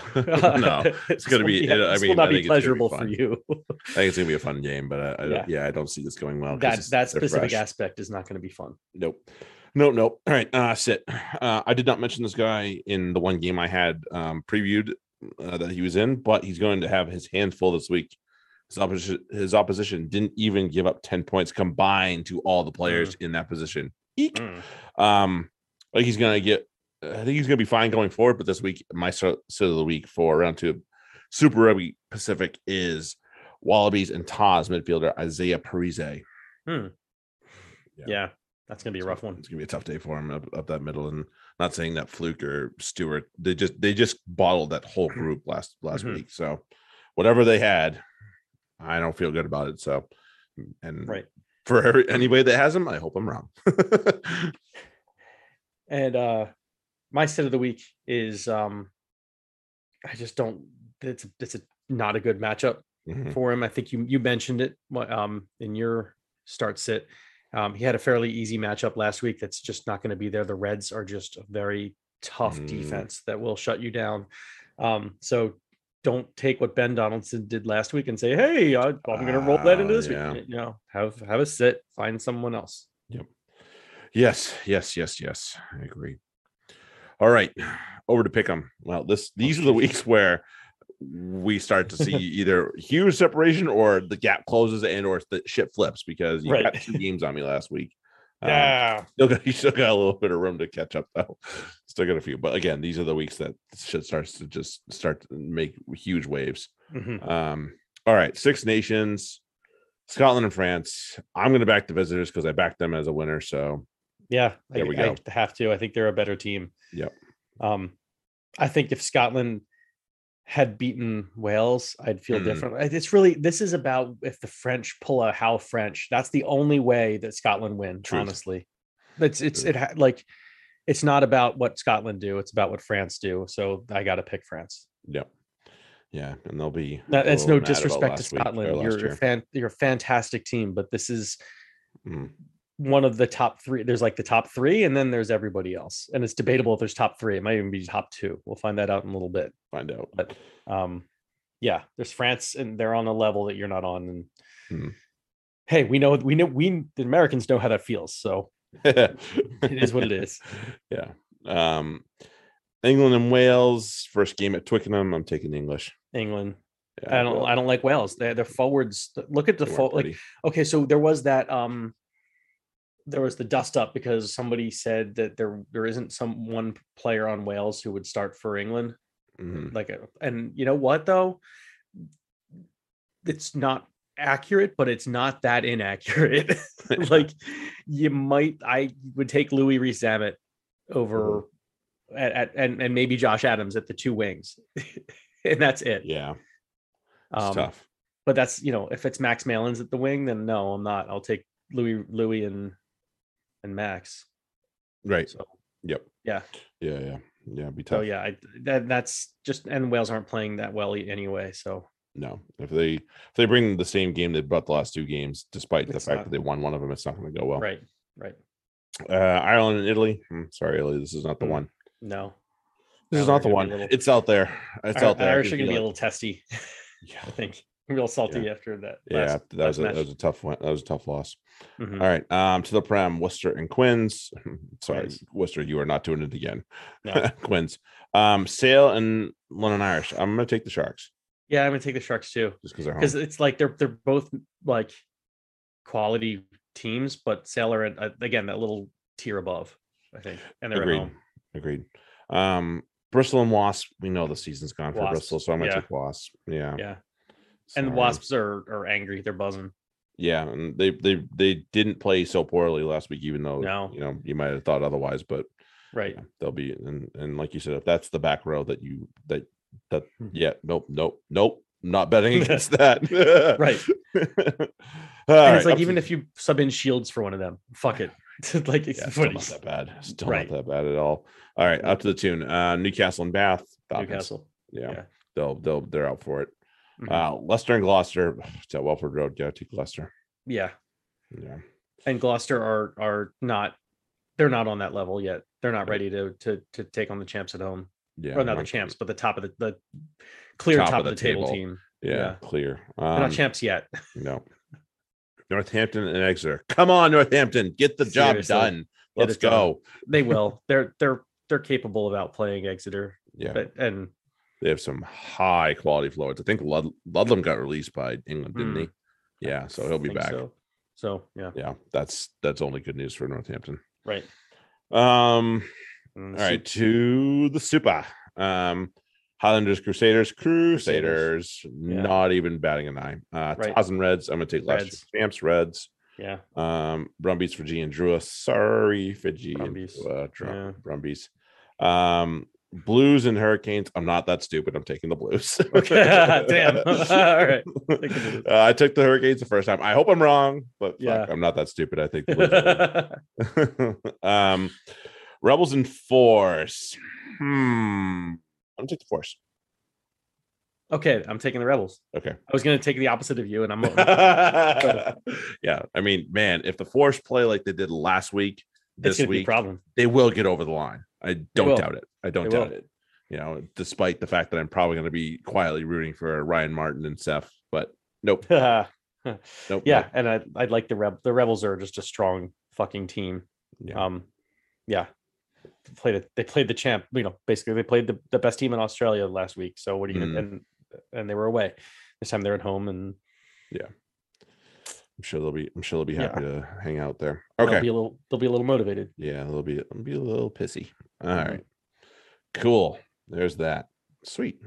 no, it's gonna be- This will I mean, will not be it's be pleasurable for you. *laughs* I think it's gonna be a fun game, but I, I Yeah. yeah. yeah, I don't see this going well. that that specific fresh. aspect is not going to be fun. Nope. Nope. Nope. All right. Uh, sit. Uh, I did not mention this guy in the one game I had um, previewed uh, that he was in, but he's going to have his hands full this week. His opposition, his opposition didn't even give up 10 points combined to all the players in that position. Eek. Mm. Um, like he's going to get, I think he's going to be fine going forward. But this week, my start sit of the week for round two, Super Rugby Pacific is Wallabies and Tahs midfielder Izaia Perese. Yeah. Yeah, that's going to be a rough one. It's gonna be a tough day for him up, up that middle, and not saying that Flook or Stewart, they just they just bottled that whole group last last Mhm. week. So whatever they had, I don't feel good about it. So and Right. for every, anybody that has them, I hope I'm wrong. *laughs* And uh my set of the week is um I just don't it's it's a not a good matchup Mhm. for him. I think you you mentioned it um in your start sit. Um he had a fairly easy matchup last week that's just not going to be there. The Reds are just a very tough Mm. defense that will shut you down. Um so don't take what Ben Donaldson did last week and say, "Hey, I, I'm going to roll that into Ah, this yeah. week." You know, have have a sit, find someone else. Yep. Yes, yes, yes, yes. I agree. All right, over to pick 'em. Well, this these are the weeks *laughs* where we start to see either huge separation or the gap closes and or the shit flips because you got two games on me last week. *laughs* Um, Yeah. still got *laughs* you still got a little bit of room to catch up though. Still got a few, but again, these are the weeks that shit starts to just start to make huge waves. Mhm. Um, all right, Six Nations, Scotland and France. I'm gonna back the visitors because I backed them as a winner. So Yeah, There I, we I go. have to. I think they're a better team. Yep. Um, I think if Scotland had beaten Wales, I'd feel Mm. different. It's really this is about if the French pull a how French. That's the only way that Scotland win. Truth. Honestly, it's it's Truth. it like it's not about what Scotland do. It's about what France do. So I got to pick France. Yep. Yeah, and they'll be. That, it's no disrespect to last week or Scotland. You're a fan. You're a fantastic team, but this is Mm, one of the top three. There's like the top three, and then there's everybody else, and it's debatable if there's top three. It might even be top two. We'll find that out in a little bit. find out. But um, yeah, there's France, and they're on a level that you're not on. And Hmm. hey, we know we know we the Americans know how that feels. So *laughs* it is what it is. Yeah. Um, England and Wales first game at Twickenham. I'm taking English. England. Yeah, I don't. well, I don't like Wales. They're the forwards. Look at the fo- like. Okay, so there was that. Um, there was the dust up because somebody said that there there isn't some one player on Wales who would start for England. Mhm. like a, and you know what though it's not accurate but it's not that inaccurate *laughs* *laughs* like you might i would take louis Rees-Zammit over at, at and, and maybe josh adams at the two wings *laughs* and that's it Yeah, it's um, tough. but that's you know if it's max malins at the wing then no i'm not i'll take louis louis and and max Right. so Yep. yeah Yeah. Yeah. Yeah. Be tough. so yeah I, that that's just and wales aren't playing that well anyway so No, if they if they bring the same game they brought the last two games, despite the fact not- that they won one of them, it's not going to go well. right right Uh, Ireland and Italy. Hmm, sorry, Italy. This is not the Hmm. one. no This is not the one. little- It's out there. It's Ir- out there. Irish are going to be a little testy, *laughs* Yeah. I think. *laughs* Real salty after that. Yeah, last- that was a, that was a tough one. That was a tough loss. Mhm. All right. Um, to the Prem, Worcester and Quins. *laughs* Sorry. Worcester, you are not doing it again. No. *laughs* Quins. Um, Sale and London Irish. I'm gonna take the Sharks Yeah, I'm going to take the Sharks too just because they're because it's like they're they're both like quality teams, but Sailor at uh, again that little tier above, I think, and they're Agreed. at home. Agreed. Um, Bristol and Wasp. We know the season's gone for Bristol, so I'm gonna yeah. take Wasp. Yeah. Yeah, and the Wasps are are angry. They're buzzing. Yeah, and they they they didn't play so poorly last week, even though No. you know you might have thought otherwise, but Right. yeah, they'll be and and like you said, if that's the back row that you that that Mhm. yeah, nope, nope, nope, not betting *laughs* against that. Right. *laughs* And it's like up even if you sub in Shields for one of them, fuck it. *laughs* like it's yeah, still not that bad. Still Right. not that bad at all. All right, up to the tune. Uh Newcastle and Bath. Newcastle. Yeah, yeah. they'll they'll they're out for it. Mhm. Uh Leicester and Gloucester. It's at Welford Road. Yeah, take Leicester. yeah. Yeah. and Gloucester are are not they're not on that level yet. They're not ready to to to take on the champs at home. Yeah. or not the champs, but the top of the the clear Top top, of the, the table, table. team. Yeah, Yeah. clear. Um, not champs yet. *laughs* No. Northampton and Exeter. Come on, Northampton, get the job Seriously. done. Let's it done. go. They will. They're they're they're capable of outplaying Exeter. Yeah, But and they have some high quality forwards. I think Lud- Ludlam got released by England, didn't he? Mm. Yeah, so he'll be back. So. so yeah, Yeah, that's that's only good news for Northampton. right. Um, all right, to the Super. Um, Highlanders, Crusaders, Crusaders, Yeah. not even batting an eye. Uh, Right. Tahs and Reds. I'm gonna take last Reds. year's champs, Reds. Yeah. Um, Brumbies, Fiji, and Drua. Sorry, Fiji Brumbies. and uh, Drum, Yeah. Brumbies. Um, Blues and Hurricanes. I'm not that stupid. I'm taking the Blues. *laughs* Okay. *laughs* Damn. *laughs* All right. Uh, I took the Hurricanes the first time. I hope I'm wrong, but fuck, Yeah. I'm not that stupid. I think the Blues um, Rebels and Force. Hmm. I'm take the Force. okay, I'm taking the Rebels. Okay. I was going to take the opposite of you, and I'm yeah. I mean, man, if the Force play like they did last week, this going to be a week, problem. they will get over the line. I don't doubt it. I don't They doubt will. it. You know, despite the fact that I'm probably going to be quietly rooting for Ryan Martin and Seth, but nope. *laughs* Nope. Yeah, Nope. and I I like the Reb. The Rebels are just a strong fucking team. Yeah. Um, yeah, They played it. They played the champ. You know, basically they played the, the best team in Australia last week. So what are you gonna and and they were away. This time they're at home and I'm sure they'll be. I'm sure they'll be happy to hang out there. Okay. they'll be a little they'll be a little motivated. Yeah, they'll be. They'll be a little pissy. All Mhm. right. Cool. There's that. Sweet.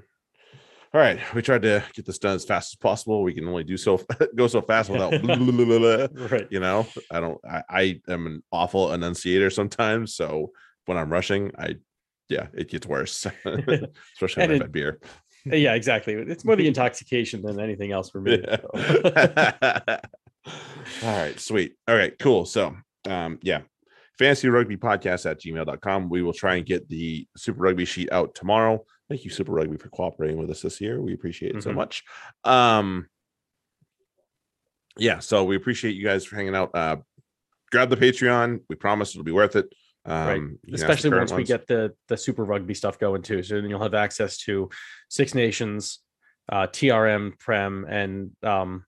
All right. We tried to get this done as fast as possible. We can only do so *laughs* go so fast without. *laughs* Right. you know, I don't. I, I am an awful enunciator sometimes. So when I'm rushing, I yeah, it gets worse. *laughs* Especially when I've had beer. Yeah, exactly. It's more the intoxication than anything else for me. Yeah. so. All right, sweet. All right, cool. So, um, yeah, fantasy rugby podcast at gmail.com. We will try and get the Super Rugby sheet out tomorrow. Thank you, Super Rugby, for cooperating with us this year. We appreciate it so Mhm. much. Um, yeah, so we appreciate you guys for hanging out. Uh, grab the Patreon. We promise it'll be worth it. Um, Right. you can ask the especially once we get the the super rugby stuff going too so then you'll have access to six nations uh trm prem and um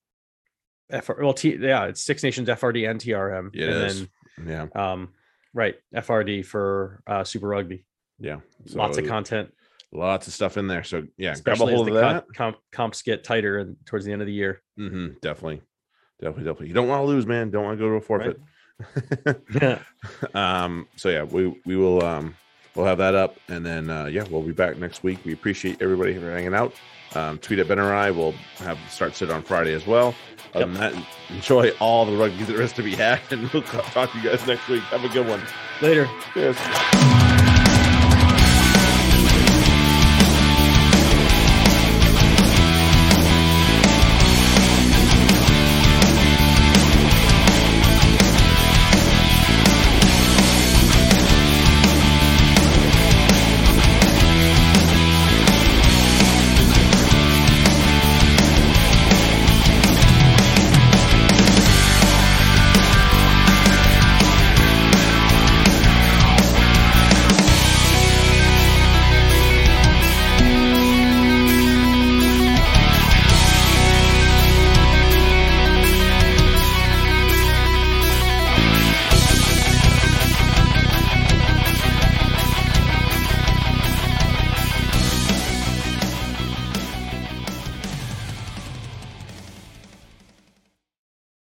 FR, well T, yeah it's six nations frd and trm It and is. yeah, um right frd for uh super rugby yeah. So lots of content lots of stuff in there. So yeah, grab a especially as hold the of that. comp, comps get tighter and towards the end of the year hmm definitely, definitely, definitely. You don't want to lose, man. Don't want to go to a forfeit. *laughs* Yeah. um. So yeah, we we will um we'll have that up, and then uh, yeah, we'll be back next week. We appreciate everybody for hanging out. Um, tweet at Ben or I. We'll have start sit on Friday as well. Other than that, enjoy all the rugby that there is to be had, and we'll talk to you guys next week. Have a good one. later Cheers.